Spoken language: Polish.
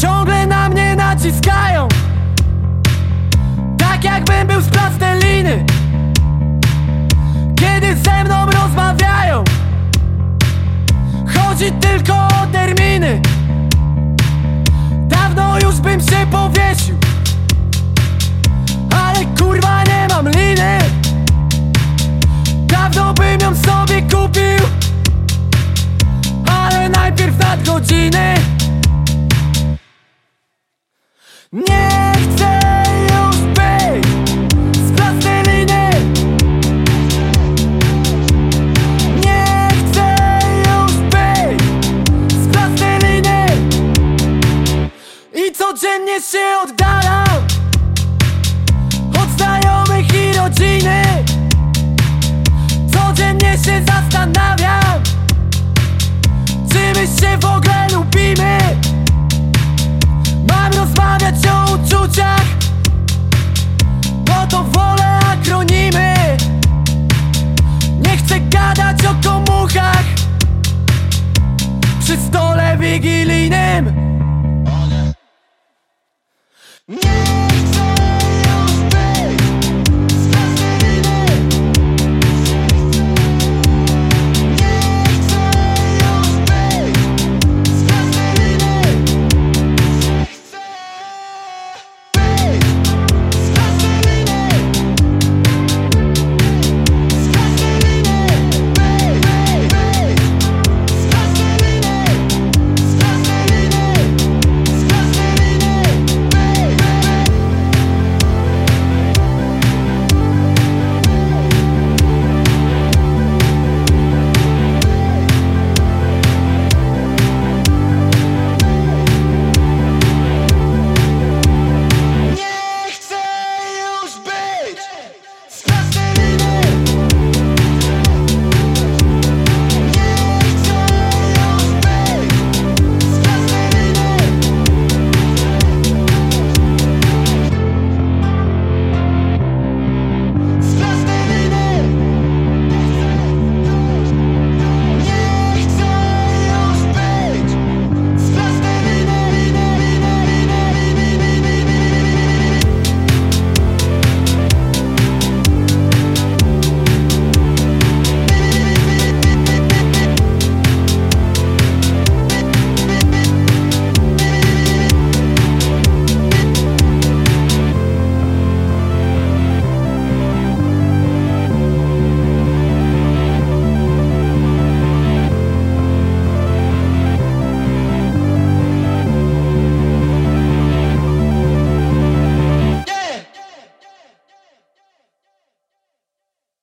Ciągle na mnie naciskają. Tak jakbym był z plasteliny Kiedy ze mną rozmawiają Chodzi tylko o terminy. Dawno już bym się powiesił. Nie chcę już być z plasteliny Nie chcę już być z plasteliny I codziennie się oddalam Od znajomych i rodziny. Codziennie się zastanawiam o komuchach. Przy stole wigilijnym